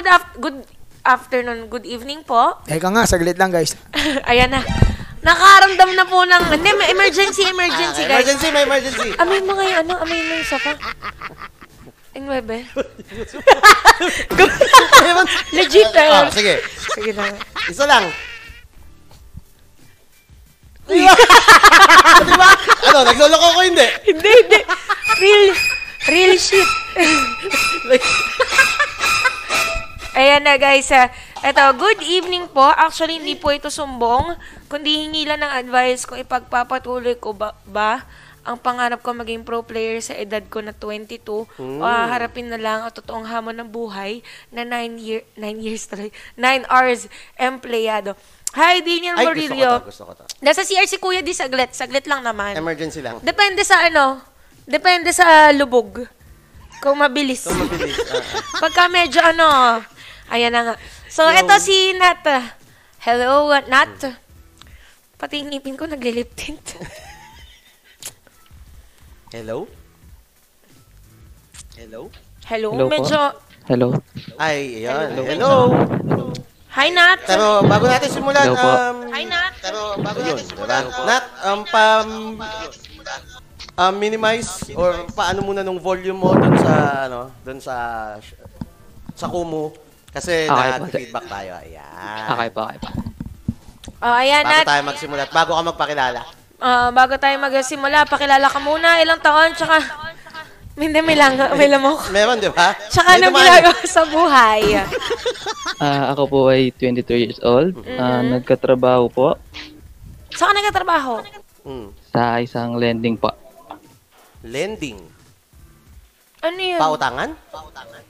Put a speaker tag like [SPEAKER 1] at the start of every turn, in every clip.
[SPEAKER 1] Good, af- good afternoon, good evening po.
[SPEAKER 2] Eka nga, saglit lang guys.
[SPEAKER 1] Ayan na. Nakaramdam na po ng... Hindi, may emergency, emergency, guys.
[SPEAKER 3] Emergency, may emergency.
[SPEAKER 1] Amoy mo ngayon, ano? Amoy mo yung sofa. Ang webe. Legit,
[SPEAKER 3] Ah,
[SPEAKER 1] ah.
[SPEAKER 3] sige.
[SPEAKER 1] Sige na.
[SPEAKER 3] Isa lang. Di ba? Di ba? Ano, nagloloko ko hindi.
[SPEAKER 1] Hindi, hindi. Real, real shit. Ayan na guys. ah. Eto, good evening po. Actually, hindi po ito sumbong, kundi hingi lang ng advice kung ipagpapatuloy ko ba, ba ang pangarap ko maging pro player sa edad ko na 22 o harapin na lang ang totoong hamon ng buhay na 9 year 9 years tuloy 9 hours empleyado. Hi, Daniel
[SPEAKER 3] Ay, gusto ko to, gusto ko to.
[SPEAKER 1] Nasa CR si Kuya di saglit. Saglit lang naman.
[SPEAKER 3] Emergency lang.
[SPEAKER 1] Depende sa ano, depende sa lubog. Kung mabilis.
[SPEAKER 3] Ito mabilis. Ah, ah.
[SPEAKER 1] Pagka medyo ano, ayan na nga. So, eto si Nat. Hello, Nat. Pati yung ngipin ko naglilip tint.
[SPEAKER 3] Hello? Hello?
[SPEAKER 1] Hello,
[SPEAKER 4] Hello po.
[SPEAKER 1] medyo...
[SPEAKER 4] Hello.
[SPEAKER 3] Ay, ayan. Hello.
[SPEAKER 1] Hi, Nat.
[SPEAKER 3] Pero bago natin simulan,
[SPEAKER 4] Hello po.
[SPEAKER 3] um,
[SPEAKER 1] Hi, Nat.
[SPEAKER 3] pero bago natin simulan, Nat, um, pam, um, minimize or paano muna nung volume mo dun sa, ano, dun sa, sa Kumu. Kasi
[SPEAKER 4] Okay,
[SPEAKER 3] nag-feedback tayo. Ayan.
[SPEAKER 4] Okay pa, okay pa.
[SPEAKER 1] Oh, ayan,
[SPEAKER 3] Bago tayo magsimula at bago ka magpakilala.
[SPEAKER 1] Ah, bago tayo magsimula, pakilala ka muna. Ilang taon, tsaka... Hindi, may lang, may lamok.
[SPEAKER 3] Meron, di ba?
[SPEAKER 1] Tsaka
[SPEAKER 3] dumaan.
[SPEAKER 1] ginagawa sa buhay?
[SPEAKER 4] Ah, ako po ay 22 years old. Ah, nagkatrabaho po
[SPEAKER 1] Saan ka nagtatrabaho?
[SPEAKER 3] Mm.
[SPEAKER 4] sa isang lending po.
[SPEAKER 3] Lending.
[SPEAKER 1] Ano yun?
[SPEAKER 3] Pautangan?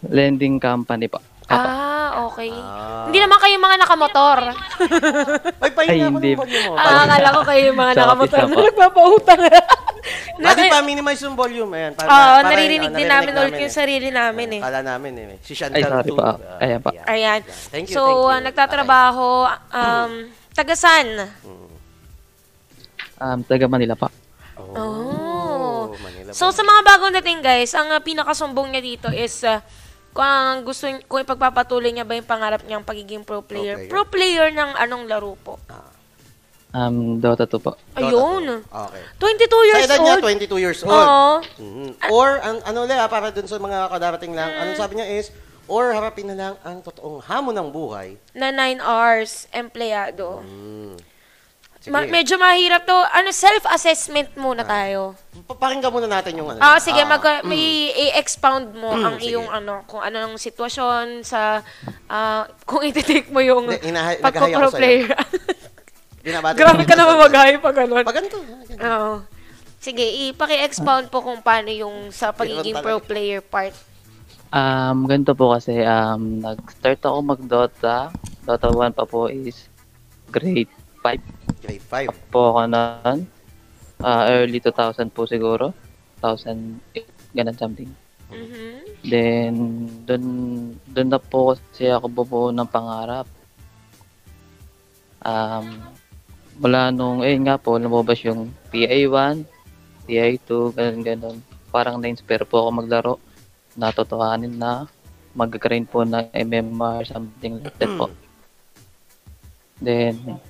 [SPEAKER 4] Lending company po.
[SPEAKER 1] Ah, okay.
[SPEAKER 3] Ah.
[SPEAKER 1] Hindi naman kayo mga nakamotor.
[SPEAKER 3] Ay, pahinga
[SPEAKER 4] Ay,
[SPEAKER 3] ako
[SPEAKER 4] hindi.
[SPEAKER 3] ng volume mo.
[SPEAKER 1] ah, akala ko kayo yung mga
[SPEAKER 4] Sa
[SPEAKER 1] nakamotor na
[SPEAKER 4] po.
[SPEAKER 1] nagpapautang.
[SPEAKER 3] Pwede
[SPEAKER 1] Naki-
[SPEAKER 3] pa minimize yung volume. Ayan, para,
[SPEAKER 1] Oo,
[SPEAKER 3] para-
[SPEAKER 1] naririnig
[SPEAKER 3] ah,
[SPEAKER 1] din namin ulit yung
[SPEAKER 3] eh.
[SPEAKER 1] sarili namin eh.
[SPEAKER 3] Kala namin eh. Si Chantal
[SPEAKER 4] Ay, sorry pa.
[SPEAKER 3] Ah,
[SPEAKER 4] Ayan pa.
[SPEAKER 1] Ayan.
[SPEAKER 3] Thank you,
[SPEAKER 1] so,
[SPEAKER 3] thank you.
[SPEAKER 1] ah, nagtatrabaho, um, tagasan?
[SPEAKER 4] Um, taga Manila pa.
[SPEAKER 3] Okay.
[SPEAKER 1] Oh.
[SPEAKER 3] Manila
[SPEAKER 1] So, sa mga bagong dating guys, ang uh, pinakasumbong niya dito is uh, kung ang gusto kung ipagpapatuloy niya ba yung pangarap niyang pagiging pro player.
[SPEAKER 3] player.
[SPEAKER 1] Pro player ng anong laro po?
[SPEAKER 4] Um, Dota 2 po.
[SPEAKER 1] Ayun.
[SPEAKER 3] Okay.
[SPEAKER 1] 22
[SPEAKER 3] Sa
[SPEAKER 1] years
[SPEAKER 3] edad niya,
[SPEAKER 1] old.
[SPEAKER 3] 22 years old.
[SPEAKER 1] Oo.
[SPEAKER 3] Mhm. Or, an, ano ulit ah, para dun sa mga kadarating lang, anong sabi niya is, or harapin na lang ang totoong hamon ng buhay.
[SPEAKER 1] Na 9 hours, empleyado.
[SPEAKER 3] Mm. Sige.
[SPEAKER 1] Ma- medyo mahirap to. Ano, self-assessment muna tayo.
[SPEAKER 3] Papakinggan muna natin yung ano.
[SPEAKER 1] Ah, sige, mag
[SPEAKER 3] Ah,
[SPEAKER 1] may i-expound mo ang
[SPEAKER 3] sige.
[SPEAKER 1] iyong ano, kung anong sitwasyon sa ah, kung iti-take mo yung
[SPEAKER 3] Hindi, hinahay-
[SPEAKER 1] pagko-pro
[SPEAKER 3] naghahay ako sa'yo.
[SPEAKER 1] player.
[SPEAKER 3] binabati
[SPEAKER 1] Grabe ka naman mag-hype pag ganun.
[SPEAKER 3] Pag ganito. ah, ganito.
[SPEAKER 1] Oo. Sige, ipaki-expound po kung paano yung sa pagiging
[SPEAKER 3] Ganun
[SPEAKER 1] pro
[SPEAKER 3] talaga.
[SPEAKER 1] player part.
[SPEAKER 4] Um, ganito po kasi, um, nag-start ako mag-Dota. Dota 1 pa po is grade 5
[SPEAKER 3] Grade 5.
[SPEAKER 4] po ako noon. Ah, early 2000 po siguro. 2008, ganun something.
[SPEAKER 1] Mhm.
[SPEAKER 4] Then, dun, dun na po kasi ako bubuo ng pangarap. Um, mula nung, eh nga po, lumabas yung PA1, PA2, ganun ganun. Parang na-inspire po ako maglaro. Natutuhanin na mag-grind po ng MMR, something like that po. Then,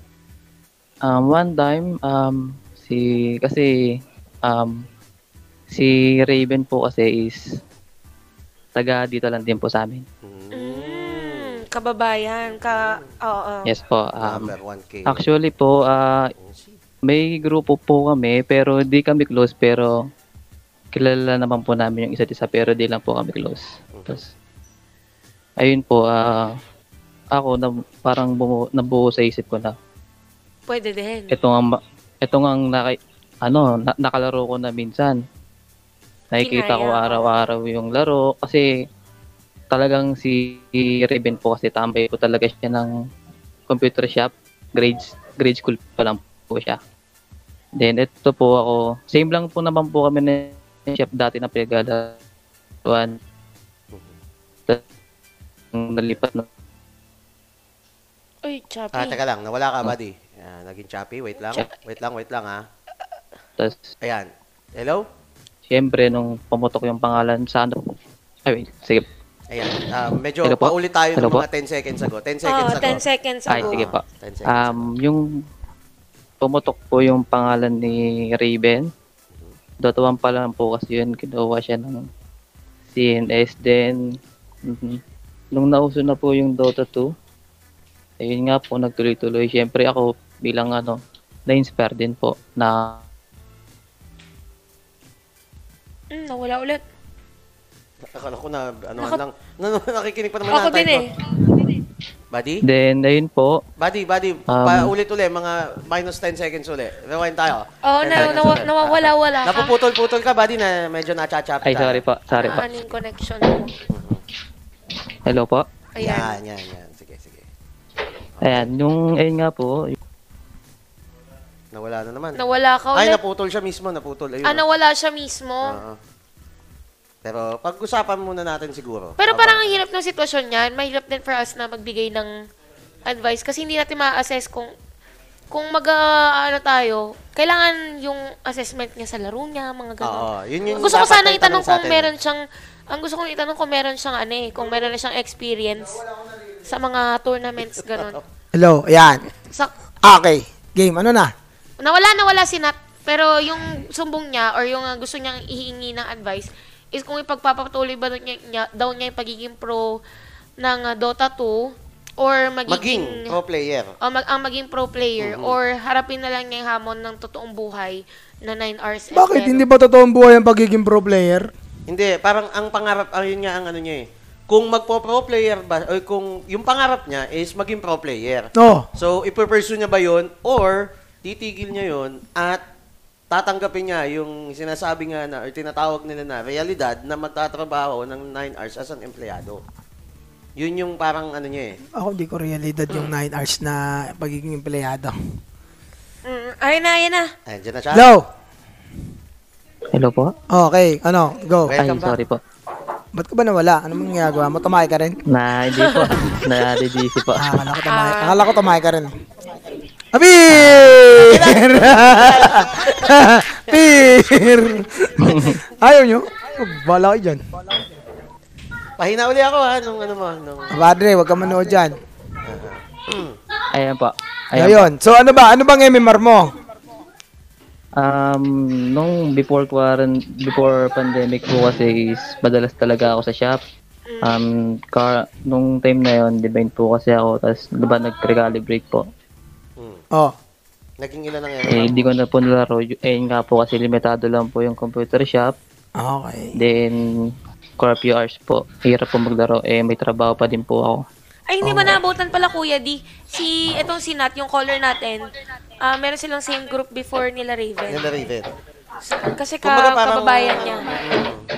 [SPEAKER 4] um, one time, um, si, kasi, um, si Raven po kasi is taga dito lang din po sa amin.
[SPEAKER 1] Mm, kababayan, ka oo.
[SPEAKER 4] Yes po. Um,
[SPEAKER 3] Number 1K.
[SPEAKER 4] actually po, ah, may grupo po kami pero di kami close pero kilala naman po namin yung isa't isa pero di lang po kami close. Tapos, ayun po, ah, ako na parang bumu, nabuo sa isip ko na
[SPEAKER 1] Pwede din.
[SPEAKER 4] ito nga ito nga ang naki, ano, na- nakalaro ko na minsan. Nakikita ko araw-araw yung laro kasi talagang si Raven po kasi tambay po talaga siya ng computer shop, grades grade school pa lang po siya. Then ito po ako, same lang po naman po kami na chef dati na pinagdadawan. Nalipat na
[SPEAKER 1] Uy, choppy.
[SPEAKER 3] Ah, teka lang. Nawala ka, buddy. Yan, naging choppy. Wait lang. Wait lang, wait lang, ha.
[SPEAKER 4] Tapos,
[SPEAKER 3] Ayan. Hello?
[SPEAKER 4] syempre, nung pumutok yung pangalan sa ano, ay wait, sige.
[SPEAKER 3] Ayan, ah, medyo
[SPEAKER 4] Hello po?
[SPEAKER 3] paulit tayo ng
[SPEAKER 4] Hello po?
[SPEAKER 3] mga 10 seconds ago. 10
[SPEAKER 1] Oo,
[SPEAKER 3] seconds ago.
[SPEAKER 1] 10 seconds
[SPEAKER 4] Ay,
[SPEAKER 1] ago.
[SPEAKER 4] sige po.
[SPEAKER 3] 10 seconds
[SPEAKER 4] Um, yung pumutok po yung pangalan ni Raven. Dota 1 pa lang po kasi yun, kinuha siya ng CNS. Then, mhm, nung nauso na po yung Dota 2, ayun nga po, nagtuloy-tuloy. Siyempre ako bilang ano, na-inspire din po na
[SPEAKER 1] Hmm, nawala ulit.
[SPEAKER 3] Akala ko na, ano
[SPEAKER 1] Naka-
[SPEAKER 3] lang, na, nakikinig pa naman
[SPEAKER 1] Ako din eh.
[SPEAKER 3] Buddy?
[SPEAKER 4] Then, ayun po,
[SPEAKER 3] Buddy, buddy,
[SPEAKER 4] Um,
[SPEAKER 3] pa ulit ulit, mga minus 10 seconds ulit. Rewind tayo.
[SPEAKER 1] Oo,
[SPEAKER 3] 10
[SPEAKER 1] na,
[SPEAKER 3] seconds
[SPEAKER 1] nawa,
[SPEAKER 3] ulit.
[SPEAKER 1] nawawala-wala ka.
[SPEAKER 3] Napuputol-putol ka, buddy, na medyo nachachapit
[SPEAKER 4] ay sorry po, sorry po.
[SPEAKER 1] Ano yung connection mo?
[SPEAKER 4] Hello po.
[SPEAKER 1] Ayan.
[SPEAKER 3] Yan, yan, yan. Sige, sige.
[SPEAKER 4] Ayan, yung, ayun nga po,
[SPEAKER 3] Nawala na naman.
[SPEAKER 1] Nawala ka
[SPEAKER 3] Ay,
[SPEAKER 1] ulit.
[SPEAKER 3] naputol siya mismo, naputol. Ayun.
[SPEAKER 1] Ah, nawala siya mismo.
[SPEAKER 3] Oo. Pero pag-usapan muna natin siguro.
[SPEAKER 1] Pero parang ang hirap ng sitwasyon niyan. Mahirap din for us na magbigay ng advice kasi hindi natin ma-assess kung kung mag ah, ano tayo, kailangan yung assessment niya sa laro niya, mga ganun.
[SPEAKER 3] Oo, yun yung
[SPEAKER 1] gusto ko sana
[SPEAKER 3] na
[SPEAKER 1] itanong kung
[SPEAKER 3] atin.
[SPEAKER 1] meron siyang ang gusto kong itanong kung meron siyang ano eh, kung meron na siyang experience sa mga tournaments ganun.
[SPEAKER 2] Hello, ayan.
[SPEAKER 1] Sa
[SPEAKER 2] Okay, game, ano na?
[SPEAKER 1] Nawala nawala si Nat, pero yung sumbong niya or yung uh, gusto niyang ihingi ng advice is kung ipagpapatuloy ba niya, niya daw niya yung pagiging pro ng uh, Dota 2 or magiging
[SPEAKER 3] Maging pro player.
[SPEAKER 1] o mag, ang maging pro player
[SPEAKER 3] Mm-hmm.
[SPEAKER 1] or harapin na lang niya yung hamon ng totoong buhay na 9 hours
[SPEAKER 2] Bakit hindi ba totoong buhay ang pagiging pro player?
[SPEAKER 3] Hindi, parang ang pangarap, ayun nga ang ano niya eh. Kung magpo-pro player ba, o kung yung pangarap niya is maging pro player.
[SPEAKER 2] No.
[SPEAKER 3] So, ipupursue niya ba yun or titigil niya yun at tatanggapin niya yung sinasabi nga na or tinatawag nila na realidad na magtatrabaho ng 9 hours as an empleyado. Yun yung parang ano niya eh.
[SPEAKER 2] Ako di ko realidad yung 9 hours na pagiging empleyado.
[SPEAKER 1] Mm, ayun na, ayun na.
[SPEAKER 3] Ayan, dyan na siya.
[SPEAKER 2] Hello.
[SPEAKER 4] hello po.
[SPEAKER 2] Okay, ano, go.
[SPEAKER 4] Ay,
[SPEAKER 3] Welcome back.
[SPEAKER 4] sorry po.
[SPEAKER 2] Ba't ka ba nawala? Ano mong ginagawa mo? Tumakay ka rin?
[SPEAKER 4] Na, hindi po. na DDC po.
[SPEAKER 2] Ah, akala ko tumakay. Akala ko tumakay ka rin. Abir! Pir! Ayaw nyo? Bala kayo dyan.
[SPEAKER 3] Pahina uli ako ha, nung ano mo. Nung,
[SPEAKER 2] Padre, huwag ka manood dyan.
[SPEAKER 4] Ayan po. Ayan.
[SPEAKER 2] Ayun. So ano ba? Ano bang MMR mo?
[SPEAKER 4] Um, nung before quarant before pandemic po kasi is madalas talaga ako sa shop. Um, car, nung time na yon, divine po kasi ako, tapos diba nag-recalibrate po.
[SPEAKER 2] Oh.
[SPEAKER 3] Naging ilan ang
[SPEAKER 4] Eh, hindi ko na po nalaro. Eh, nga po kasi limitado lang po yung computer shop.
[SPEAKER 2] Okay.
[SPEAKER 4] Then, curfew hours po. Hirap po maglaro. Eh, may trabaho pa din po ako.
[SPEAKER 1] Ay, hindi ba naabutan pala, Kuya D? Si, etong si Nat, yung caller natin, ah meron silang same group before nila Raven.
[SPEAKER 3] Nila Raven.
[SPEAKER 1] Kasi ka,
[SPEAKER 3] Kumbaga parang-
[SPEAKER 1] kababayan niya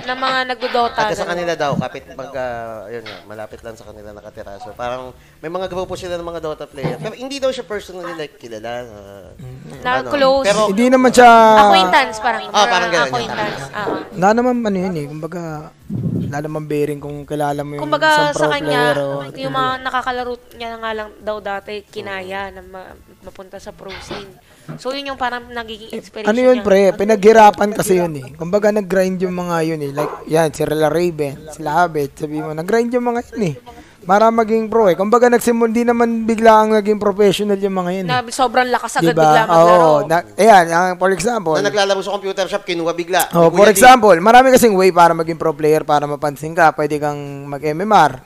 [SPEAKER 1] na mga nagdodota.
[SPEAKER 3] Taga sa
[SPEAKER 1] ganun.
[SPEAKER 3] kanila daw, kapit pag, ah, yun nga, malapit lang sa kanila nakatira. So parang may mga grupo sila ng mga Dota player. Pero hindi daw siya personally like kilala. ah,
[SPEAKER 1] Na
[SPEAKER 3] ano.
[SPEAKER 1] close.
[SPEAKER 3] Pero
[SPEAKER 2] Hindi naman siya...
[SPEAKER 1] acquaintance, parang.
[SPEAKER 3] Ah, parang ganun,
[SPEAKER 1] Acquaintance. Ah.
[SPEAKER 2] Wala naman ano yun eh. Kumbaga, wala naman bearing kung kilala mo yung
[SPEAKER 1] Kumbaga
[SPEAKER 2] isang pro
[SPEAKER 1] sa kanya,
[SPEAKER 2] player o...
[SPEAKER 1] yung mga nakakalaro niya nga lang daw dati, kinaya na ma- mapunta sa pro scene. So yun yung parang nagiging inspiration
[SPEAKER 2] Ano yun
[SPEAKER 1] niya.
[SPEAKER 2] pre? Pinaghirapan kasi yun eh. Kumbaga nag-grind yung mga yun eh. Like, yan, si Rela Raven, sila Habit, sabi mo, nag-grind yung mga yun eh. Para maging pro eh. Kumbaga nagsimul, di naman bigla ang naging professional yung mga yun eh.
[SPEAKER 1] Na sobrang lakas agad
[SPEAKER 2] Diba?
[SPEAKER 1] bigla maglaro.
[SPEAKER 2] Oo. Na, ayan, ang- for example,
[SPEAKER 3] na naglalaro sa computer shop, kinuha bigla.
[SPEAKER 2] Oh, for example, marami kasing way para maging pro player para mapansin ka. Pwede kang mag-MMR.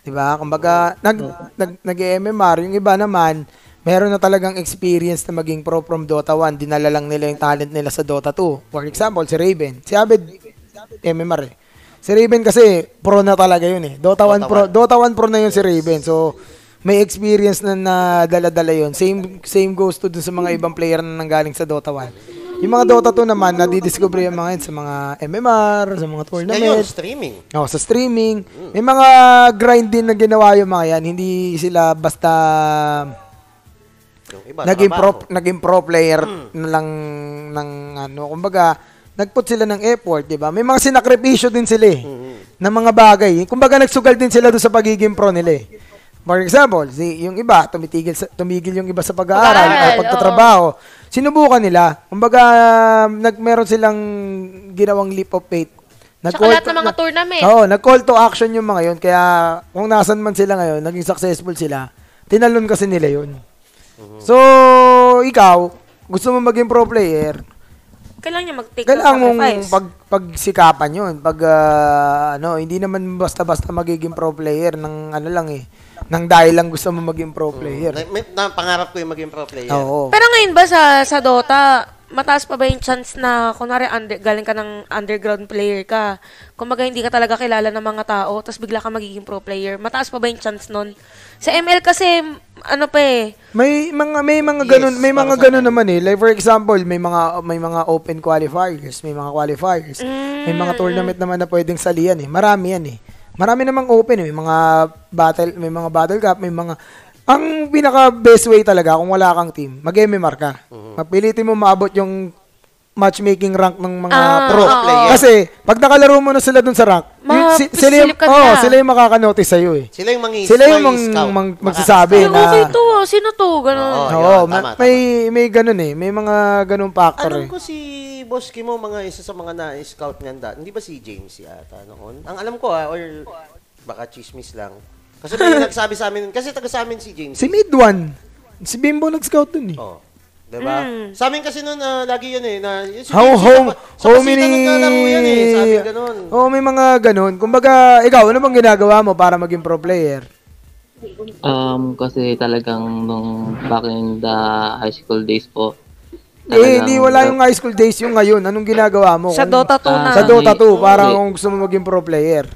[SPEAKER 2] 'Di ba? Kumbaga, nag nag nag-MMR, yung iba naman, meron na talagang experience na maging pro from Dota 1. Dinala lang nila yung talent nila sa Dota 2. For example, si Raven. Si Abed MMR eh. Si Raven kasi pro na talaga yun eh. Dota 1 pro, Dota 1 pro na yun si Raven. So may experience na nadala-dala yun. Same same goes to dun sa mga ibang player na nanggaling sa Dota 1. Yung mga Dota 2 naman, nadidiscover yung mga yun sa mga MMR, sa mga
[SPEAKER 3] Ngayon,
[SPEAKER 2] tournament,
[SPEAKER 3] streaming.
[SPEAKER 2] oh, sa streaming. May mga grind din na ginawa yung mga yan. Hindi sila basta
[SPEAKER 3] Yung iba,
[SPEAKER 2] naging pro, naging pro player na lang ng ano. Kumbaga, nagput sila ng effort, di ba? May mga sinakripisyo din sila eh, ng mga bagay. Kumbaga, nagsugal din sila doon sa pagiging pro nila eh. For example, si, yung iba, tumitigil sa, tumigil yung iba sa pag-aaral,
[SPEAKER 1] Pag-aaral,
[SPEAKER 2] o pagtatrabaho. Sinubukan nila. Kumbaga, nag, meron silang ginawang leap of faith
[SPEAKER 1] Tsaka lahat ng mga tournament.
[SPEAKER 2] Oo, nag-call to action yung mga yun. Kaya kung nasan man sila ngayon, naging successful sila, tinalon kasi nila yun. So, ikaw, gusto mo maging pro player,
[SPEAKER 1] Kailangan niya mag-take ng
[SPEAKER 2] kailangan mong pag, pagsikapan yun. Pag, ah, ano, hindi naman basta-basta magiging pro player ng ano lang eh. Nang dahil lang gusto mo maging pro player.
[SPEAKER 3] Na, may- na, pangarap ko yung maging pro player.
[SPEAKER 2] Oo.
[SPEAKER 1] Pero ngayon ba sa sa Dota, mataas pa ba yung chance na kunwari under, galing ka ng underground player ka, kumbaga hindi ka talaga kilala ng mga tao, tapos bigla ka magiging pro player, mataas pa ba yung chance nun? Sa ML kasi, ano pa eh,
[SPEAKER 2] May mga may mga
[SPEAKER 3] Yes,
[SPEAKER 2] ganun, may
[SPEAKER 3] para
[SPEAKER 2] mga ganun naman eh. Like for example, may mga may mga open qualifiers, may mga qualifiers. May mga tournament naman na pwedeng salihan eh. Marami yan eh. Marami namang open eh. May mga battle, may mga battle cup, may mga ang pinaka best way talaga kung wala kang team, mag-MMR ka. Mapilitin mo maabot yung matchmaking rank ng mga
[SPEAKER 1] Ah,
[SPEAKER 2] pro.
[SPEAKER 1] oo, oo.
[SPEAKER 2] Kasi pag nakalaro mo na sila dun sa rank,
[SPEAKER 1] Ma-
[SPEAKER 2] si- sila yung, oh, sila yung makakanotice sa'yo eh.
[SPEAKER 3] Sila yung mangi
[SPEAKER 2] Sila yung mang- mang- magsasabi
[SPEAKER 1] ay,
[SPEAKER 2] na-
[SPEAKER 1] okay to, sino to, ganun.
[SPEAKER 3] Oo,
[SPEAKER 2] Oo,
[SPEAKER 3] yun,
[SPEAKER 2] ma-
[SPEAKER 3] tama,
[SPEAKER 2] may may ganun eh. May mga ganung factor
[SPEAKER 3] Alam
[SPEAKER 2] eh.
[SPEAKER 3] ko si Boss Kimo, mga isa sa mga na-scout niyan dati. Hindi ba si James yata noon? Ang alam ko ah, or baka chismis lang. Kasi may nagsabi sa amin, kasi taga sa amin si James.
[SPEAKER 2] Si Mid One. Si Bimbo nag-scout dun eh.
[SPEAKER 3] Oh. Diba?
[SPEAKER 1] Mm.
[SPEAKER 3] Sa amin kasi noon, ah, lagi yan eh. Na, yun, si
[SPEAKER 2] How,
[SPEAKER 3] James,
[SPEAKER 2] how,
[SPEAKER 3] sa, sa
[SPEAKER 2] many...
[SPEAKER 3] naglalaro yan eh. Sabi ganun.
[SPEAKER 2] Oo, may mga ganun. Kumbaga, ikaw, ano bang ginagawa mo para maging pro player?
[SPEAKER 4] Um, kasi talagang nung back in the high school days po,
[SPEAKER 2] Eh, hindi wala yung high school days yung ngayon. Anong ginagawa mo?
[SPEAKER 1] Sa Dota 2 na.
[SPEAKER 4] Ah,
[SPEAKER 2] Sa Dota 2,
[SPEAKER 4] Oo,
[SPEAKER 2] para kung gusto mo maging pro player.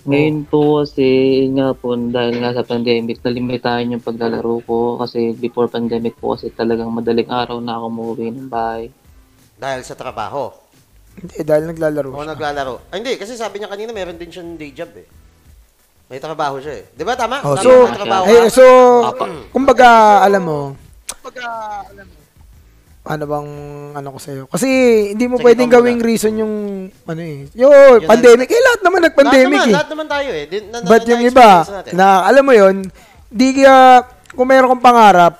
[SPEAKER 4] Ngayon po kasi, yun nga po, dahil nga sa pandemic, nalimitahan yung paglalaro ko kasi before pandemic po kasi talagang madaling araw na ako umuwi ng bahay.
[SPEAKER 3] Dahil sa trabaho.
[SPEAKER 2] Hindi, dahil naglalaro
[SPEAKER 3] O
[SPEAKER 2] siya.
[SPEAKER 3] naglalaro. Ah, hindi, kasi sabi niya kanina, meron din siyang day job eh. May trabaho siya eh. Di ba tama?
[SPEAKER 2] Oh,
[SPEAKER 3] Tama,
[SPEAKER 2] so,
[SPEAKER 3] may trabaho ka?
[SPEAKER 2] eh, so, kumbaga, alam mo, ano bang ano ko sa'yo? Kasi hindi mo
[SPEAKER 3] Sige,
[SPEAKER 2] pwedeng gawing reason yung ano eh. Yo,
[SPEAKER 3] Yun
[SPEAKER 2] pandemic. Eh, lahat naman nag-pandemic
[SPEAKER 3] lahat naman,
[SPEAKER 2] eh.
[SPEAKER 3] Lahat naman tayo eh. Din, na, na,
[SPEAKER 2] But yung iba,
[SPEAKER 3] natin.
[SPEAKER 2] na alam mo yon di kaya, kung meron kang pangarap,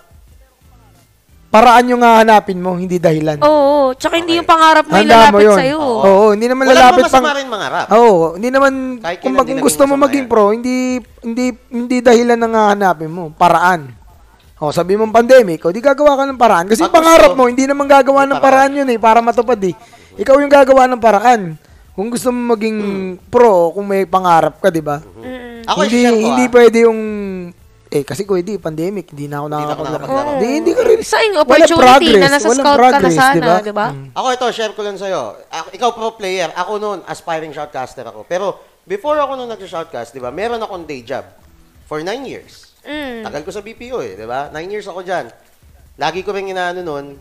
[SPEAKER 2] paraan yung hanapin mo, hindi dahilan.
[SPEAKER 1] Oo, tsaka hindi
[SPEAKER 3] Okay.
[SPEAKER 1] yung pangarap mo
[SPEAKER 2] Handa mo
[SPEAKER 1] lalapit
[SPEAKER 2] yun.
[SPEAKER 1] sa'yo.
[SPEAKER 2] Oo, hindi naman
[SPEAKER 3] Wala
[SPEAKER 2] lalapit
[SPEAKER 3] naman
[SPEAKER 2] pang...
[SPEAKER 3] masama rin mangarap.
[SPEAKER 2] Oo, hindi naman,
[SPEAKER 3] Kahit
[SPEAKER 2] kung,
[SPEAKER 3] di
[SPEAKER 2] kung gusto mo maging
[SPEAKER 3] yan.
[SPEAKER 2] pro, hindi, hindi, hindi dahilan na nga hanapin mo, paraan. O, sabi mong pandemic, o di gagawa ka ng paraan. Kasi
[SPEAKER 3] Pag
[SPEAKER 2] pangarap
[SPEAKER 3] gusto,
[SPEAKER 2] mo, hindi naman gagawa ng paraan yun eh, para matupad eh. Ikaw yung gagawa ng paraan. Kung gusto mo maging pro, kung may pangarap ka, di ba?
[SPEAKER 1] Mm.
[SPEAKER 3] Ako,
[SPEAKER 2] hindi,
[SPEAKER 3] share ko
[SPEAKER 2] hindi
[SPEAKER 3] ah.
[SPEAKER 2] pwede yung, eh, kasi ko hindi, pandemic, hindi na ako
[SPEAKER 3] Hindi na
[SPEAKER 2] nakakapaglaro.
[SPEAKER 3] nakakapaglaro.
[SPEAKER 2] Hindi, hindi ka rin.
[SPEAKER 1] Sa yung
[SPEAKER 2] Walang
[SPEAKER 1] opportunity
[SPEAKER 2] progress,
[SPEAKER 1] na nasa scout ka na
[SPEAKER 2] progress,
[SPEAKER 1] sana,
[SPEAKER 2] diba?
[SPEAKER 1] di ba?
[SPEAKER 2] Mm.
[SPEAKER 3] Ako ito, share ko lang sa'yo. Ako, ikaw pro player, ako noon, aspiring shoutcaster ako. Pero before ako noon nag-shoutcast, di ba, meron akong day job for nine years.
[SPEAKER 1] Mm.
[SPEAKER 3] Tagal ko sa BPO eh, di ba? Nine years ako dyan. Lagi ko rin inaano noon,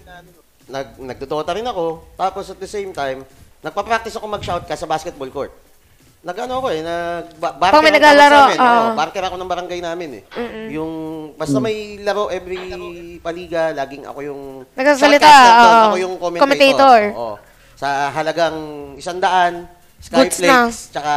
[SPEAKER 3] nag, nagdodota rin ako. Tapos at the same time, nagpa-practice ako mag-shoutcast sa basketball court. Nag-ano ako eh, nag ba- barker
[SPEAKER 1] Pag may naglalaro,
[SPEAKER 3] sa amin.
[SPEAKER 1] ah.
[SPEAKER 3] Oo, barker ako ng barangay namin eh. Yung, basta may laro every paliga, laging ako yung
[SPEAKER 1] Nagsasalita,
[SPEAKER 3] shoutcaster doon,
[SPEAKER 1] oo.
[SPEAKER 3] ako yung commentator.
[SPEAKER 1] Commentator.
[SPEAKER 3] Oo. Sa halagang isandaan,
[SPEAKER 1] Goods na.
[SPEAKER 3] Skyflex, tsaka,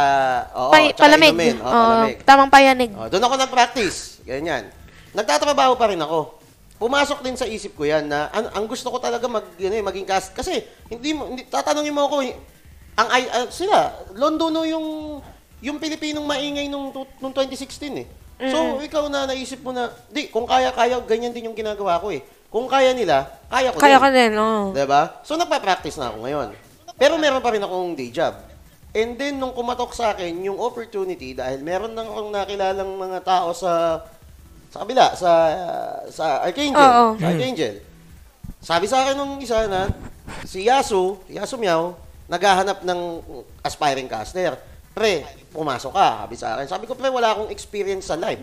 [SPEAKER 3] oo,
[SPEAKER 1] Pa-
[SPEAKER 3] tsaka
[SPEAKER 1] palamig.
[SPEAKER 3] inumin. Oo,
[SPEAKER 1] Oo,
[SPEAKER 3] palamig.
[SPEAKER 1] tamang payanig.
[SPEAKER 3] Oh, doon ako nag-practice. Ganyan. Nagtatrabaho pa rin ako. Pumasok din sa isip ko yan na an- ang gusto ko talaga mag, yun, eh, maging cast. Kasi, hindi mo, hindi, tatanungin mo ako, eh, ang, ay, ah, sila, Londono yung, yung Pilipinong maingay nung, tu- nung 2016 eh. So, ikaw na naisip mo na, di, kung kaya-kaya, ganyan din yung ginagawa ko eh. Kung kaya nila, kaya ko
[SPEAKER 1] Kaya
[SPEAKER 3] din.
[SPEAKER 1] ka din, oo.
[SPEAKER 3] Diba? So, nagpa-practice na ako ngayon. Pero meron pa rin akong day job. And then, nung kumatok sa akin yung opportunity, dahil meron nang akong nakilalang mga tao sa sa kabila, sa sa Archangel.
[SPEAKER 1] Oo.
[SPEAKER 3] Sa Archangel. Sabi sa akin nung isa na, si Yasu, Yasu Miao, naghahanap ng aspiring caster. Pre, pumasok ka, sabi sa akin. Sabi ko, pre, wala akong experience sa live.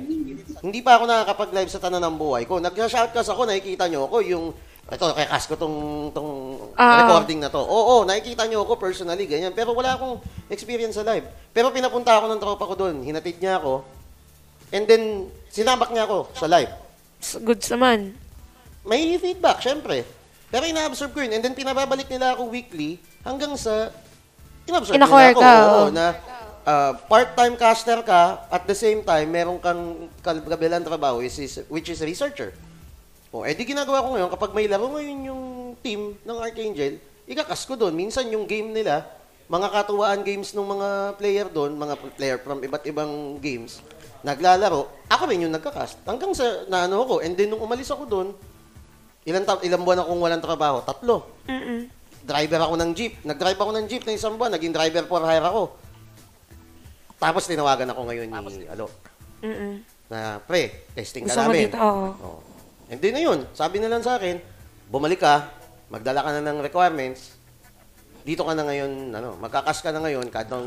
[SPEAKER 3] Hindi pa ako nakakapag-live sa tanan ng buhay ko. Nag-shoutcast ako, nakikita nyo ako yung ito, kay Kas ko tong, tong
[SPEAKER 1] Ah.
[SPEAKER 3] recording na to. Oo, nakikita nyo ako personally, ganyan. Pero wala akong experience sa live. Pero pinapunta ako ng tropa ko doon. Hinatid niya ako. And then, sinabak niya ako sa live.
[SPEAKER 1] Goods naman.
[SPEAKER 3] May feedback, syempre. Pero ina-absorb ko yun. And then, pinababalik nila ako weekly hanggang sa ina-absorb
[SPEAKER 1] In-acquire
[SPEAKER 3] nila ako.
[SPEAKER 1] ka,
[SPEAKER 3] Oo,
[SPEAKER 1] oo.
[SPEAKER 3] na ah, part-time caster ka, at the same time, meron kang kabilang trabaho, which is, which is researcher. O, eh di ginagawa ko ngayon, kapag may laro ngayon yung team ng Archangel, ikakas ko doon. Minsan yung game nila, mga katuwaan games ng mga player doon, mga player from iba't ibang games, naglalaro, ako rin yung nagka-cast. Hanggang sa naano ako, and then nung umalis ako doon, ilang, ta- ilang buwan akong walang trabaho? Tatlo.
[SPEAKER 1] Mm-mm.
[SPEAKER 3] Driver ako ng jeep. Nag-drive ako ng jeep na isang buwan. Naging driver for hire ako. Tapos tinawagan ako ngayon ni Alo
[SPEAKER 1] Mm-mm.
[SPEAKER 3] na, pre, testing ka
[SPEAKER 1] Gusto mo
[SPEAKER 3] namin.
[SPEAKER 1] dito, oo.
[SPEAKER 3] Oh. And then na yun, sabi na lang sa akin, bumalik ka, magdala ka na ng requirements, dito ka na ngayon, ano, magkakas ka na ngayon, kahit ng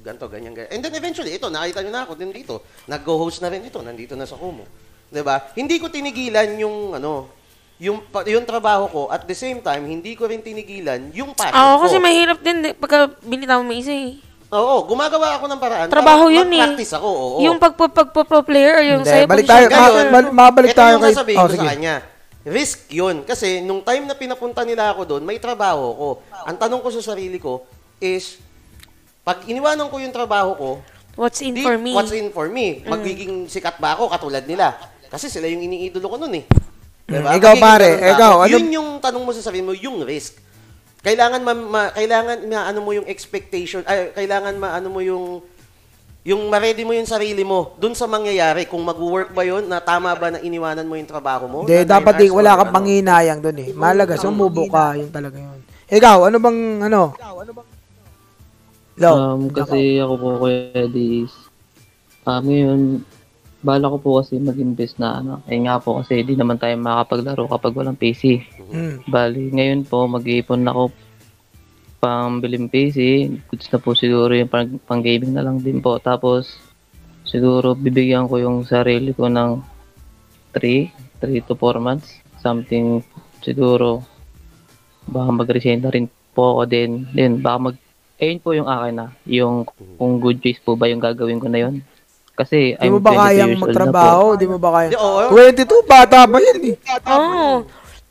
[SPEAKER 3] ganito, ganyan, ganyan. And then eventually, ito, nakita nyo na ako din dito. Nag-go-host na rin ito, nandito na sa Kumu. 'Di ba? Hindi ko tinigilan yung, ano, yung, pa- yung trabaho ko, at the same time, hindi ko rin tinigilan yung passion
[SPEAKER 1] Oo,
[SPEAKER 3] ko.
[SPEAKER 1] kasi mahirap din pagka binitaw mo isa eh.
[SPEAKER 3] Oo, gumagawa ako ng paraan.
[SPEAKER 1] Trabaho
[SPEAKER 3] para
[SPEAKER 1] yun eh.
[SPEAKER 3] mag-practice ako, oo.
[SPEAKER 1] Yung pagpo player yung
[SPEAKER 2] Hindi,
[SPEAKER 1] sa'yo
[SPEAKER 2] balik
[SPEAKER 1] position
[SPEAKER 2] tayo.
[SPEAKER 1] ka.
[SPEAKER 2] Ma-
[SPEAKER 3] Ngayon,
[SPEAKER 2] ma- mabalik
[SPEAKER 3] ito
[SPEAKER 2] tayo
[SPEAKER 3] yung
[SPEAKER 2] kay-
[SPEAKER 3] sasabihin
[SPEAKER 2] Oh,
[SPEAKER 3] ko
[SPEAKER 2] sige.
[SPEAKER 3] sa kanya. Risk yun. Kasi nung time na pinapunta nila ako doon, may trabaho ko. Ang tanong ko sa sarili ko is, pag iniwanan ko yung trabaho ko,
[SPEAKER 1] What's in
[SPEAKER 3] di-
[SPEAKER 1] for me?
[SPEAKER 3] what's in for me? Magiging sikat ba ako katulad nila? Kasi sila yung iniidolo ko noon eh. Diba?
[SPEAKER 2] Mm, ikaw, pare, ikaw, ano-
[SPEAKER 3] Yun yung tanong mo sa sarili mo, yung risk. Kailangan ma, ma- kailangan maano mo yung expectation, ay kailangan maano mo yung yung ma-ready mo yung sarili mo dun sa mangyayari kung mag-work ba yun na tama ba na iniwanan mo yung trabaho mo
[SPEAKER 2] Hindi, dapat di, wala kang
[SPEAKER 3] ano.
[SPEAKER 2] panginayang doon eh. Malaga, sumubo ka, yun talaga yun. Ikaw, ano bang, ano? Lo,
[SPEAKER 4] Um, kasi ako po, Kuya Edis, um, ngayon, bala ko po kasi mag-invest na ano. Eh nga po kasi di naman tayo makapaglaro kapag walang PC.
[SPEAKER 2] mm,
[SPEAKER 4] Bali, ngayon po, mag-iipon na ako pang biling PC. Goods na po siguro yung pang, pang gaming na lang din po. Tapos, siguro bibigyan ko yung sarili ko ng 3, 3 to 4 months. Something siguro, baka mag-resign na rin po ako din. Then, baka mag, ayun po yung akin na. Yung, kung good choice po ba yung gagawin ko na yun. Kasi,
[SPEAKER 2] di
[SPEAKER 4] I'm
[SPEAKER 2] mo ba
[SPEAKER 4] 22
[SPEAKER 2] kayang magtrabaho? Di mo ba kayang...
[SPEAKER 3] Di, oo.
[SPEAKER 2] 22, bata pa yan eh.
[SPEAKER 1] Oo.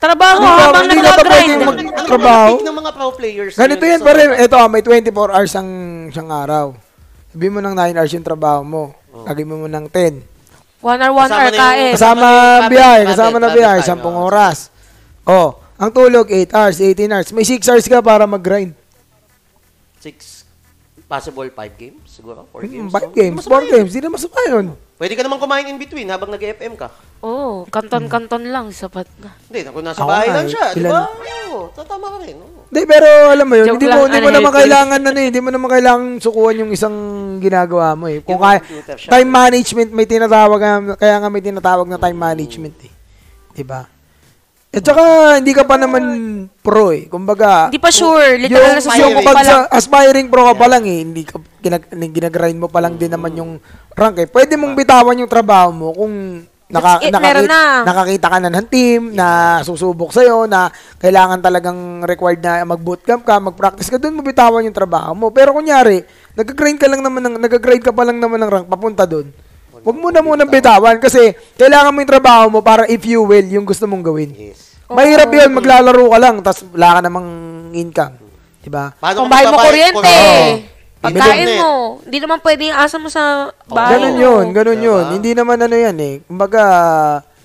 [SPEAKER 1] Trabaho
[SPEAKER 2] Hindi ka-
[SPEAKER 1] habang
[SPEAKER 2] hindi pa
[SPEAKER 1] nag-grind.
[SPEAKER 2] pwedeng
[SPEAKER 3] Ano ng mga pro players
[SPEAKER 2] Ganito
[SPEAKER 3] yun
[SPEAKER 2] yan
[SPEAKER 3] sa-
[SPEAKER 2] pare. Ito, ah, may 24 hours ang siyang araw. Sabi mo ng 9 hours yung trabaho mo. Lagi mo mo ng 10.
[SPEAKER 1] One hour, one hour
[SPEAKER 3] na
[SPEAKER 1] kain.
[SPEAKER 2] Kasama biyahe, kasama na biyahe,
[SPEAKER 3] tayo,
[SPEAKER 2] 10
[SPEAKER 3] oh.
[SPEAKER 2] oras. Oh, ang tulog 8 hours, 18 hours. May 6 hours ka para mag-grind.
[SPEAKER 3] Six, possible five games siguro? Four games?
[SPEAKER 2] 5
[SPEAKER 3] no?
[SPEAKER 2] Hmm, games,
[SPEAKER 3] Hindi masama
[SPEAKER 2] 4
[SPEAKER 3] yun.
[SPEAKER 2] games, di na masama yun.
[SPEAKER 3] Pwede ka naman kumain in between habang nag-FM ka.
[SPEAKER 1] Oo, kanton-kanton lang, sapat na.
[SPEAKER 3] Hindi, kung nasa
[SPEAKER 2] Ako
[SPEAKER 3] bahay
[SPEAKER 2] nga
[SPEAKER 3] lang
[SPEAKER 2] eh.
[SPEAKER 3] siya, di ba? Oo, tatama ka rin. oo.
[SPEAKER 2] Hindi, pero alam mo yun,
[SPEAKER 1] Joke
[SPEAKER 2] hindi mo,
[SPEAKER 1] lang,
[SPEAKER 2] hindi mo
[SPEAKER 1] ano,
[SPEAKER 2] naman kailangan ano eh, hindi mo naman kailangan sukuan yung isang ginagawa mo eh. Kung kaya, time management, may tinatawag, nga- kaya nga may tinatawag na time management eh. Diba? At saka, hindi ka pa naman pro eh. Kumbaga,
[SPEAKER 1] Hindi pa sure. Literal na sa
[SPEAKER 2] yung
[SPEAKER 1] suko
[SPEAKER 2] pag
[SPEAKER 1] pa lang.
[SPEAKER 2] sa aspiring pro ka pa lang eh, hindi ka ginag, ginagrind mo pa lang din naman yung rank eh. Pwede mong bitawan yung trabaho mo kung naka,
[SPEAKER 1] it,
[SPEAKER 2] nakakita,
[SPEAKER 1] meron na.
[SPEAKER 2] nakakita ka na ng team na susubok sa'yo, na kailangan talagang required na mag-bootcamp ka, mag-practice ka, doon mo bitawan yung trabaho mo. Pero kunyari, nag-grind ka lang naman ng, nag-grind ka pa lang naman ng rank papunta doon. Huwag mo na munang bitawan kasi kailangan mo yung trabaho mo para if you will, yung gusto mong gawin.
[SPEAKER 3] Yes.
[SPEAKER 2] Mahirap yun, maglalaro ka lang, tapos wala ka namang income. Diba?
[SPEAKER 3] Paano
[SPEAKER 1] Kung bahay mo kuryente.
[SPEAKER 3] Oo.
[SPEAKER 1] Pagkain
[SPEAKER 3] Internet.
[SPEAKER 1] mo. Hindi naman pwede yung asa mo sa bahay.
[SPEAKER 2] Ganun yun, ganun
[SPEAKER 3] Diba?
[SPEAKER 2] yun. Hindi naman ano yan eh. Kumbaga,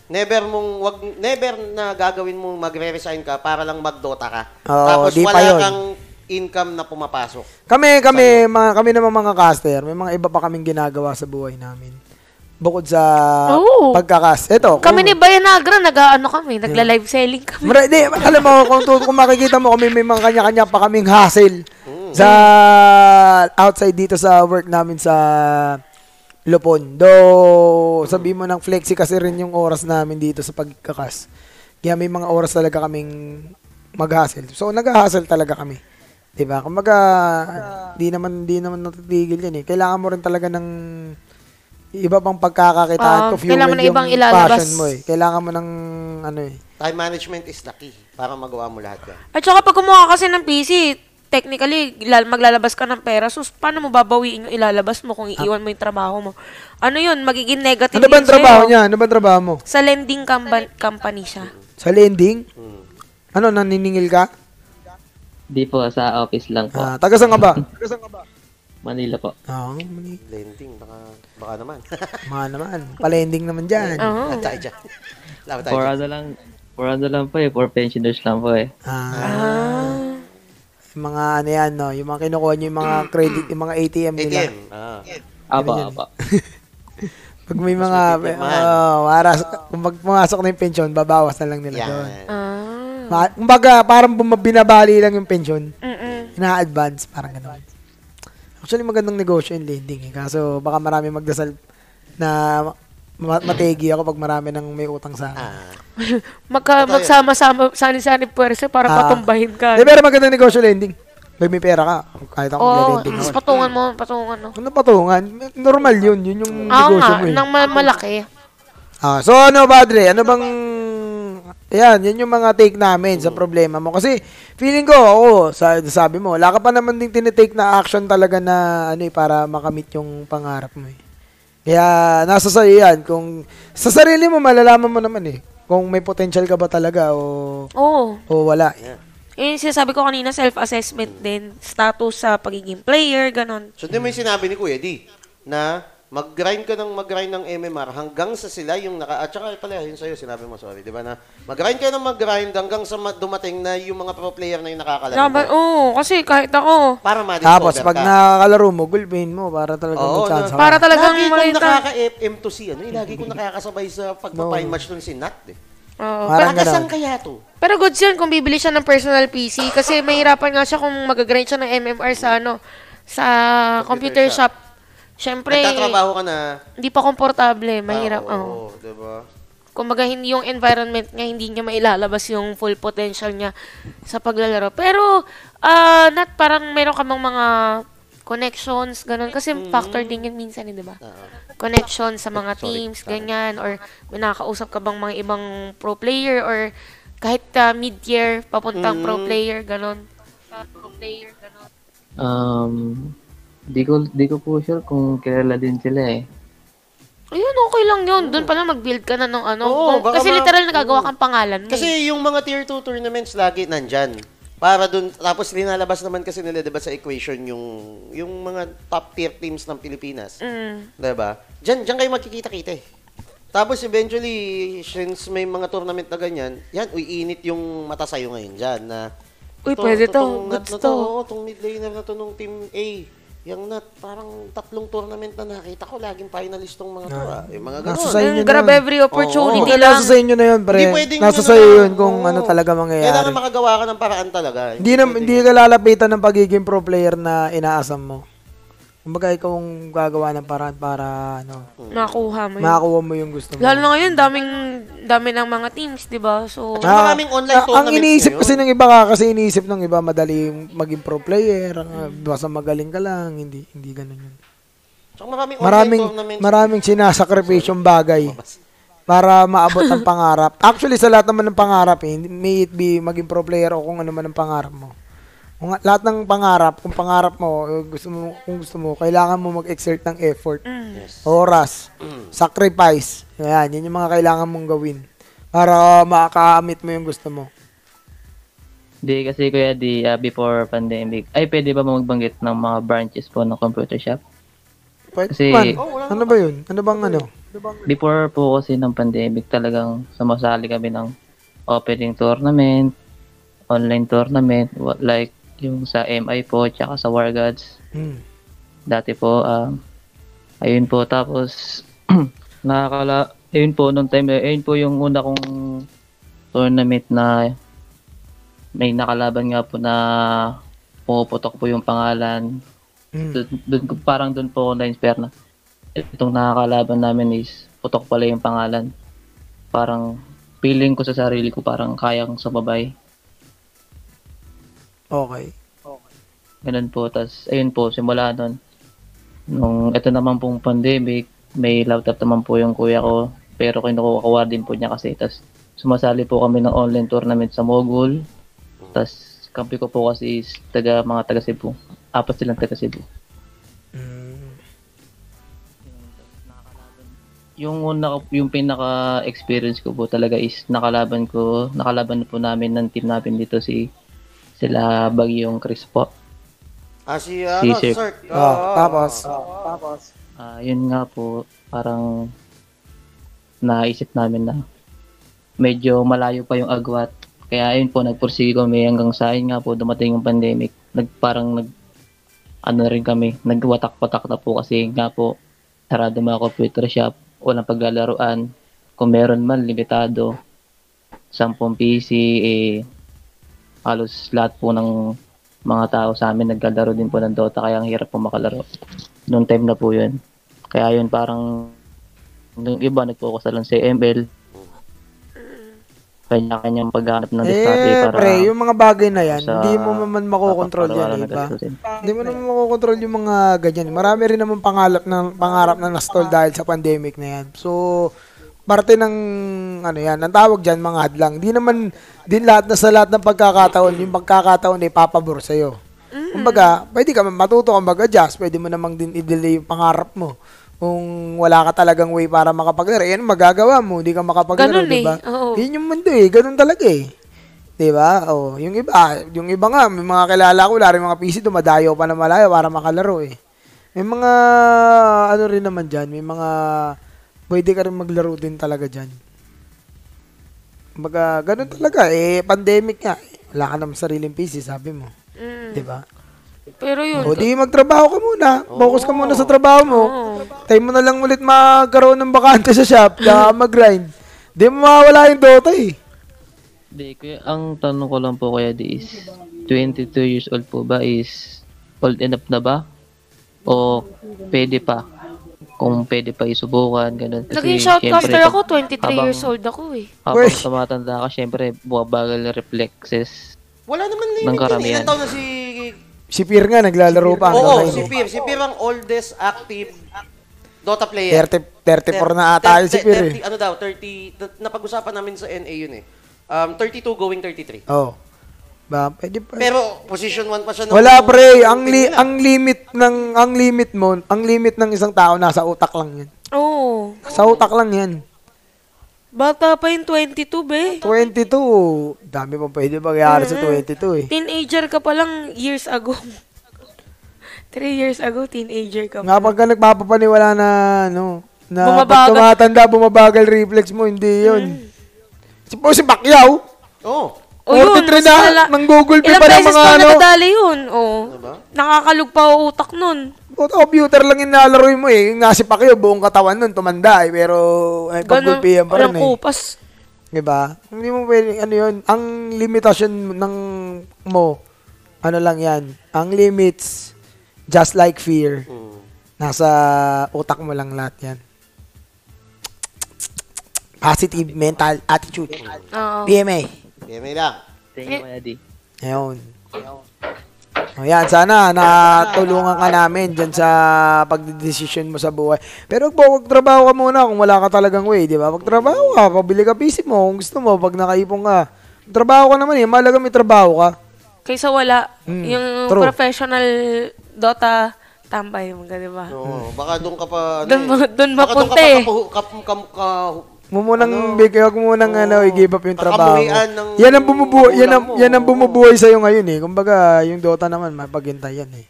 [SPEAKER 3] Never mong wag never na gagawin mong magre-resign ka para lang magdota ka.
[SPEAKER 2] Oo,
[SPEAKER 3] Tapos
[SPEAKER 2] di pa
[SPEAKER 3] wala
[SPEAKER 2] yun.
[SPEAKER 3] kang income na pumapasok.
[SPEAKER 2] kami, kami, mga, kami naman mga caster, may mga iba pa kaming ginagawa sa buhay namin. Bukod sa
[SPEAKER 1] Oo.
[SPEAKER 2] pagkakas. Ito,
[SPEAKER 1] Kami ni Bayanagra, nag-ano kami, nagla-live selling kami.
[SPEAKER 2] Mara, di, alam mo, kung, tu- kung makikita mo kami, may mga kanya-kanya pa kaming hassle sa outside dito sa work namin sa Lupon. Though, sabi mo ng flexi kasi rin yung oras namin dito sa pagkakas. Kaya may mga oras talaga kaming mag-hustle. So, nag-hustle talaga kami. 'Di ba? Kumbaga, di naman di naman natitigil 'yan eh. Kailangan mo rin talaga ng iba pang pagkakakitaan
[SPEAKER 1] Oo,
[SPEAKER 2] to fuel
[SPEAKER 1] kailangan mo
[SPEAKER 2] yung
[SPEAKER 1] ibang ilalabas.
[SPEAKER 2] passion mo eh. Kailangan mo ng ano eh.
[SPEAKER 3] Time management is the key para magawa mo lahat yan.
[SPEAKER 1] At saka pag kumuha ka kasi ng PC, technically, lal- maglalabas ka ng pera. So, paano mo babawiin yung ilalabas mo kung iiwan mo yung trabaho mo? Ano yun? Magiging negative
[SPEAKER 2] Ano ba ang trabaho niya? Ano ba ang trabaho mo?
[SPEAKER 1] Sa lending compa- company siya.
[SPEAKER 2] Sa lending?
[SPEAKER 3] Hmm.
[SPEAKER 2] Ano, naniningil ka?
[SPEAKER 4] Di po, sa office lang po.
[SPEAKER 2] Ah, taga saan ka ba?
[SPEAKER 4] Manila po.
[SPEAKER 2] Oo, mali.
[SPEAKER 3] Lending, baka, baka naman.
[SPEAKER 2] Mga naman. Palending naman dyan.
[SPEAKER 1] Oo.
[SPEAKER 3] Lahat tayo dyan. Lahat tayo
[SPEAKER 4] For
[SPEAKER 3] dyan.
[SPEAKER 4] ano lang, for ano lang po eh, for pensioners lang po eh.
[SPEAKER 2] Ah,
[SPEAKER 1] Ah.
[SPEAKER 2] Yung mga ano yan, no? Yung mga kinukuha nyo, yung mga credit, yung mga ATM nila.
[SPEAKER 3] ATM. Ah.
[SPEAKER 4] Apa,
[SPEAKER 2] yan.
[SPEAKER 4] apa.
[SPEAKER 2] Pag may mga, oh, para, kung pag pumasok na yung pensyon, babawas na lang nila doon.
[SPEAKER 3] Yan.
[SPEAKER 1] Ah.
[SPEAKER 2] Ma- Kumbaga, parang bum- binabali lang yung pensyon.
[SPEAKER 1] Mm-mm.
[SPEAKER 2] Na-advance, parang gano'n. Actually, magandang negosyo yung lending eh. Kaso, baka marami magdasal na ma- mategi ako pag marami nang may utang sa akin.
[SPEAKER 3] Ah.
[SPEAKER 1] Magka,
[SPEAKER 3] Totoo yan.
[SPEAKER 1] magsama-sama, sani-sani puwersa para
[SPEAKER 2] Ah.
[SPEAKER 1] patumbahin ka.
[SPEAKER 2] Eh, pero magandang negosyo lending. Pag may pera ka, kahit ako
[SPEAKER 1] Oo,
[SPEAKER 2] mag-lending
[SPEAKER 1] tapos
[SPEAKER 2] ako.
[SPEAKER 1] patungan mo, patungan mo.
[SPEAKER 2] Ano patungan? Normal yun. Yun yung
[SPEAKER 1] Oo
[SPEAKER 2] negosyo
[SPEAKER 1] nga,
[SPEAKER 2] mo eh.
[SPEAKER 1] nang ma- malaki.
[SPEAKER 2] Ah, so ano, Padre? Ano bang... Yan, yan yung mga take namin sa problema mo. Kasi feeling ko, oo, sa, sabi mo, wala ka pa naman din tinitake na action talaga na ano eh, para makamit yung pangarap mo eh. Kaya nasa sa'yo yan. Kung sa sarili mo, malalaman mo naman eh. Kung may potential ka ba talaga o,
[SPEAKER 1] Oo.
[SPEAKER 2] o wala. eh.
[SPEAKER 1] Yun yung sinasabi ko kanina, self-assessment din. Status sa pagiging player, ganon.
[SPEAKER 3] So, di mo yung sinabi ni Kuya D na mag-grind ka ng mag-grind ng MMR hanggang sa sila yung naka... At saka pala, yun sa'yo, sinabi mo, sorry, di ba na mag-grind ka ng mag-grind hanggang sa ma- dumating na yung mga pro player na yung nakakalaro
[SPEAKER 1] Laban,
[SPEAKER 3] mo.
[SPEAKER 1] oo, kasi kahit ako,
[SPEAKER 3] Para ma-discover
[SPEAKER 2] Tapos pag
[SPEAKER 3] ka.
[SPEAKER 2] nakakalaro mo, gulpin mo para talaga
[SPEAKER 3] Oo,
[SPEAKER 2] may chance
[SPEAKER 3] na-
[SPEAKER 1] para talagang
[SPEAKER 3] lagi kong
[SPEAKER 1] makita.
[SPEAKER 3] nakaka-FM to si ano, eh, lagi kong nakakasabay sa pagpa-fine match nun si Nat eh.
[SPEAKER 1] Oo.
[SPEAKER 2] Parang
[SPEAKER 3] Parang
[SPEAKER 2] ganon.
[SPEAKER 3] kaya to?
[SPEAKER 1] Pero good yun kung bibili siya ng personal PC kasi mahirapan nga siya kung mag-grind siya ng MMR sa ano, sa computer,
[SPEAKER 3] Computer
[SPEAKER 1] shop. Siyempre,
[SPEAKER 3] Nagtatrabaho ka na.
[SPEAKER 1] hindi pa komportable, mahirap.
[SPEAKER 3] Ah,
[SPEAKER 1] oo.
[SPEAKER 3] Oo, diba?
[SPEAKER 1] Kumbaga, hindi yung environment niya, hindi niya mailalabas yung full potential niya sa paglalaro. Pero, ah, not parang meron ka mang mga connections, ganun. Kasi factor din yun minsan, eh, di ba? Connection sa mga teams, ganyan. Or may nakakausap ka bang mga ibang pro player or kahit ah, mid-year, papuntang pro player, ganun. Pro player, ganun.
[SPEAKER 4] Um, di ko, di ko po sure kung kilala din sila eh.
[SPEAKER 1] Ayun, okay lang yun. Doon pa lang mag-build ka na ng ano.
[SPEAKER 3] Oo,
[SPEAKER 1] Kung-
[SPEAKER 3] baka
[SPEAKER 1] kasi
[SPEAKER 3] ma-
[SPEAKER 1] literal nagagawa kang pangalan mo. eh.
[SPEAKER 3] Kasi yung mga tier 2 tournaments lagi nandyan. Para dun, tapos linalabas naman kasi nila, diba, sa equation yung, yung mga top tier teams ng Pilipinas.
[SPEAKER 1] Mm.
[SPEAKER 3] Diba? Diyan, diyan kayo makikita-kita eh. Tapos eventually, since may mga tournament na ganyan, yan, uy, init yung mata sa'yo ngayon dyan na,
[SPEAKER 1] Uy, pwede to.
[SPEAKER 3] tong na
[SPEAKER 1] to.
[SPEAKER 3] Oo, tong mid laner na to nung team A. Yung nut, parang tatlong tournament na nakita ko, laging finalist tong mga to. Ah. Yung mga
[SPEAKER 2] Nasa
[SPEAKER 3] ganun.
[SPEAKER 2] sa'yo
[SPEAKER 1] Mm,
[SPEAKER 2] yun
[SPEAKER 1] grab
[SPEAKER 2] yun.
[SPEAKER 1] every opportunity
[SPEAKER 2] Hindi
[SPEAKER 1] lang.
[SPEAKER 2] nasa sa inyo na yun, pre.
[SPEAKER 3] Hindi pwedeng
[SPEAKER 2] Nasa
[SPEAKER 3] yun
[SPEAKER 2] sa
[SPEAKER 3] na-
[SPEAKER 2] yun kung
[SPEAKER 3] Oo.
[SPEAKER 2] ano talaga mangyayari.
[SPEAKER 3] Kailangan makagawa ka ng paraan talaga.
[SPEAKER 2] Hindi na hindi ka lalapitan ng pagiging pro player na inaasam mo. Kumbaga ikaw ang gagawa ng paraan para ano,
[SPEAKER 1] Nakuha mo yun.
[SPEAKER 2] makakuha mo yung gusto mo.
[SPEAKER 1] Lalo na ngayon, daming, dami ng mga teams, di ba? So,
[SPEAKER 3] saka maraming online
[SPEAKER 2] Ah, ang
[SPEAKER 3] tournaments
[SPEAKER 2] iniisip
[SPEAKER 3] ngayon.
[SPEAKER 2] kasi ng iba ka, kasi iniisip ng iba madali yung maging pro player, ah, basta magaling ka lang, hindi hindi ganun yun.
[SPEAKER 3] Tsaka maraming,
[SPEAKER 2] Maraming
[SPEAKER 3] tournaments.
[SPEAKER 2] maraming sinasakripisyong bagay para maabot ang pangarap. Actually sa lahat naman ng pangarap, eh, may it be maging pro player o kung ano man ang pangarap mo. Kung lahat ng pangarap, kung pangarap mo, eh, gusto mo, kung gusto mo, kailangan mo mag-exert ng effort, oras, sacrifice. Yan, yun yung mga kailangan mong gawin para makakamit mo yung gusto mo.
[SPEAKER 4] Di kasi kuya di ah, before pandemic. Ay pwede ba magbanggit ng mga branches po ng computer shop?
[SPEAKER 2] Pwede
[SPEAKER 4] Kasi-
[SPEAKER 2] man. ano ba yun? Ano bang ano?
[SPEAKER 4] Before po kasi ng pandemic talagang sumasali kami ng opening tournament, online tournament, like yung sa MI po, tsaka sa War Gods.
[SPEAKER 2] Hmm.
[SPEAKER 4] Dati po, um, ayun po, tapos, nakakala, ayun po, nung time, ayun po yung una kong tournament na may nakalaban nga po na pumuputok po yung pangalan.
[SPEAKER 2] Hmm.
[SPEAKER 4] Dun, dun, parang doon po ako na-inspire na itong nakakalaban namin is putok pala yung pangalan. Parang feeling ko sa sarili ko parang kayang sumabay.
[SPEAKER 2] Okay.
[SPEAKER 4] Ganun po. Tapos, ayun po, simula nun. Nung ito naman pong pandemic, may laptop naman po yung kuya ko. Pero kinukuha din po niya kasi. Tapos, sumasali po kami ng online tournament sa Mogul. Tapos, kampi ko po kasi is taga, mga taga Cebu. Apat silang taga Cebu.
[SPEAKER 2] Hmm.
[SPEAKER 4] Yung una, yung pinaka-experience ko po talaga is nakalaban ko, nakalaban po namin ng team namin dito si sila Bagyong Chris po.
[SPEAKER 3] Ah, si, ano,
[SPEAKER 4] Si Sir.
[SPEAKER 3] Sir.
[SPEAKER 2] Oh, tapos
[SPEAKER 4] Ah, yun nga po, parang naisip namin na medyo malayo pa yung agwat Kaya ayun po, nagpursige kami hanggang sa ayun nga po, dumating yung pandemic. Nag, parang nag, ano na rin kami, nagwatak-watak na po kasi nga po, sarado mga computer shop, walang paglalaruan. Kung meron man, limitado. 10 PC, eh, halos lahat po ng mga tao sa amin naglalaro din po ng Dota, kaya ang hirap po makalaro. Noong time na po yun. Kaya yun parang, yung iba nag-focus na lang sa ML, kanya-kanyang paghanap ng diskarte
[SPEAKER 2] Eh,
[SPEAKER 4] para
[SPEAKER 2] pre, yung mga bagay na yan,
[SPEAKER 4] sa
[SPEAKER 2] hindi mo naman makokontrol yan,
[SPEAKER 4] kapaparalan na
[SPEAKER 2] ba?
[SPEAKER 4] gastusin.
[SPEAKER 2] Hindi mo naman makokontrol yung mga ganyan. Marami rin naman pangarap ng pangarap na nastall dahil sa pandemic na yan. So, parte ng ano yan, ang tawag diyan mga hadlang. Di naman din lahat na sa lahat ng pagkakataon, yung pagkakataon ay papabor sa iyo. Kumbaga, pwede ka matuto ka mag-adjust, pwede mo namang din i-delay yung pangarap mo. Kung wala ka talagang way para makapaglaro, yan magagawa mo, hindi ka makapaglaro, di ba?
[SPEAKER 1] eh, oo.
[SPEAKER 2] Yun yung mundo eh, ganun talaga eh. 'Di ba? Oh, yung iba, yung iba nga, may mga kilala ko, lari mga PC dumadayo pa na malayo para makalaro eh. May mga ano rin naman diyan, may mga pwede ka rin maglaro din talaga diyan. Kumbaga, ganun talaga eh, pandemic nga. eh. Wala ka naman sariling PC, sabi mo.
[SPEAKER 1] Mm.
[SPEAKER 2] 'Di ba?
[SPEAKER 1] Pero yun,
[SPEAKER 2] O di magtrabaho ka muna. Focus ka muna sa trabaho mo. Time mo na lang ulit magkaroon ng bakante sa shop na mag-grind. Di mo mawala yung Dota eh.
[SPEAKER 4] Di, kuya, ang tanong ko lang po kuya di is, 22 years old po ba is old enough na ba? O pwede pa? Kung pwede pa isubukan, ganun.
[SPEAKER 1] naging
[SPEAKER 4] syempre,
[SPEAKER 1] shoutcaster ako, 23
[SPEAKER 4] habang-
[SPEAKER 1] years old ako eh.
[SPEAKER 4] Habang
[SPEAKER 2] Uy.
[SPEAKER 4] tumatanda ka, syempre, buwabagal yung reflexes.
[SPEAKER 3] Wala naman.
[SPEAKER 4] Ng
[SPEAKER 3] yun.
[SPEAKER 4] karamihan.
[SPEAKER 3] Ilan taon na si...
[SPEAKER 2] Si Pier nga, naglalaro pa.
[SPEAKER 3] Oo, si. Pir. Si Pir ang oldest active Dota player.
[SPEAKER 2] 30, 34 na ata yun si Pier eh.
[SPEAKER 3] 30, ano daw, 30, na- napag-usapan namin sa NA yun eh. Um, 32 going 33.
[SPEAKER 2] Oo. Ba, pwede pa.
[SPEAKER 3] Pero position 1 pa siya.
[SPEAKER 2] Wala pre, ang li- ang limit ng ang limit mo, ang limit ng isang tao nasa utak lang 'yan.
[SPEAKER 1] Oo.
[SPEAKER 2] Sa utak lang 'yan.
[SPEAKER 1] Bata pa yung 22, be.
[SPEAKER 2] 22, dami pa pwede mangyari sa 22 eh.
[SPEAKER 1] Teenager ka pa lang years ago. Three years ago, teenager ka
[SPEAKER 2] Nga
[SPEAKER 1] pa.
[SPEAKER 2] pagka nagpapapaniwala na ano, na pag
[SPEAKER 1] Bumabagal.
[SPEAKER 2] tumatanda, bumabagal reflex mo, hindi yun. Si po si Pacquiao,
[SPEAKER 3] Oo.
[SPEAKER 1] O yun,
[SPEAKER 2] 43
[SPEAKER 1] mas
[SPEAKER 2] na,
[SPEAKER 1] nala-
[SPEAKER 2] nang Google Pay
[SPEAKER 1] Ilang
[SPEAKER 2] pa ng
[SPEAKER 1] beses
[SPEAKER 2] mga
[SPEAKER 1] pa
[SPEAKER 2] ano.
[SPEAKER 1] nadadali yun. Oo. Nakakalug pa ang utak nun.
[SPEAKER 2] Puta, computer lang yung nalaro mo eh. Yung nga si Pacquiao, buong katawan nun, tumanda eh. Pero, ay,
[SPEAKER 1] Ganun,
[SPEAKER 2] pag-gulpihan pa rin
[SPEAKER 1] walang
[SPEAKER 2] eh.
[SPEAKER 1] kupas.
[SPEAKER 2] Diba? Hindi mo pwede, ano yun, ang limitasyon ng mo, ano lang yan, ang limits, just like fear, nasa utak mo lang lahat yan. Positive mental attitude.
[SPEAKER 1] Oo.
[SPEAKER 2] PMA.
[SPEAKER 3] PMA lang.
[SPEAKER 4] Thank you, kuya di.
[SPEAKER 2] Ayun. O yan, sana natulungan ka namin dyan sa pagdedesisyon mo sa buhay. Pero wag trabaho ka muna kung wala ka talagang way, di ba? Pag trabaho ka, pabili ka PC mo kung gusto mo, pag nakaipon ka. Trabaho ka naman eh, malaga may trabaho ka.
[SPEAKER 1] Kaysa wala.
[SPEAKER 2] Mm,
[SPEAKER 1] yung
[SPEAKER 2] true.
[SPEAKER 1] professional Dota tambay mo, di ba?
[SPEAKER 3] Oo. Baka doon ka pa... ano
[SPEAKER 1] Doon
[SPEAKER 3] eh.
[SPEAKER 1] ma- doon
[SPEAKER 3] Baka doon ka
[SPEAKER 1] mapunta
[SPEAKER 3] pa
[SPEAKER 1] eh.
[SPEAKER 3] kapu- kap- kam- ka-
[SPEAKER 2] Mo munang bigay wag mo munang ano, i-give up yung trabaho.
[SPEAKER 3] ng
[SPEAKER 2] Yan ang bumubuhay, yan ang,
[SPEAKER 3] mo.
[SPEAKER 2] yan ang bumubuhay sa iyo ngayon eh. Kumbaga, yung Dota naman mapaghintay yan eh.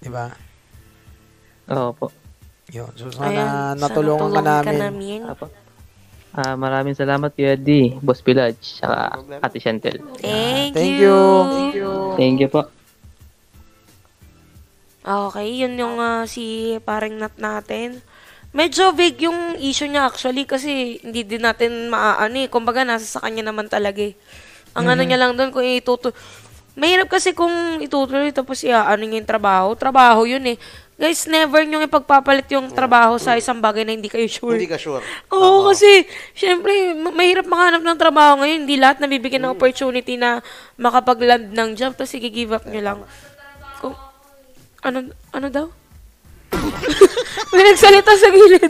[SPEAKER 2] 'Di ba?
[SPEAKER 4] Oo po.
[SPEAKER 2] Yun. So sana
[SPEAKER 1] Ayan,
[SPEAKER 2] natulungan ka
[SPEAKER 1] tulungan
[SPEAKER 2] namin.
[SPEAKER 1] namin.
[SPEAKER 4] Apo. Ah, maraming salamat kuya di, Boss Pilaj, saka Ate Chantel.
[SPEAKER 1] Thank,
[SPEAKER 2] Thank
[SPEAKER 1] you.
[SPEAKER 2] you. Thank you.
[SPEAKER 4] Thank you po.
[SPEAKER 1] Okay, yun yung ah, si paring nat natin. Medyo vague yung issue niya actually kasi hindi din natin maaano eh. Kumbaga nasa sa kanya naman talaga eh. Ang ano niya lang doon kung itutuloy. Mahirap kasi kung itutuloy tapos iaano niya yung trabaho. Trabaho yun eh. Guys, never nyo ipagpapalit yung trabaho sa isang bagay na hindi kayo sure.
[SPEAKER 3] Hindi ka sure.
[SPEAKER 1] Oo, kasi, syempre, ma- mahirap makahanap ng trabaho ngayon. Hindi lahat nabibigyan ng opportunity na makapag-land ng job, tapos i-give up nyo lang. Kung, ano, ano daw? May nagsalita sa gilid.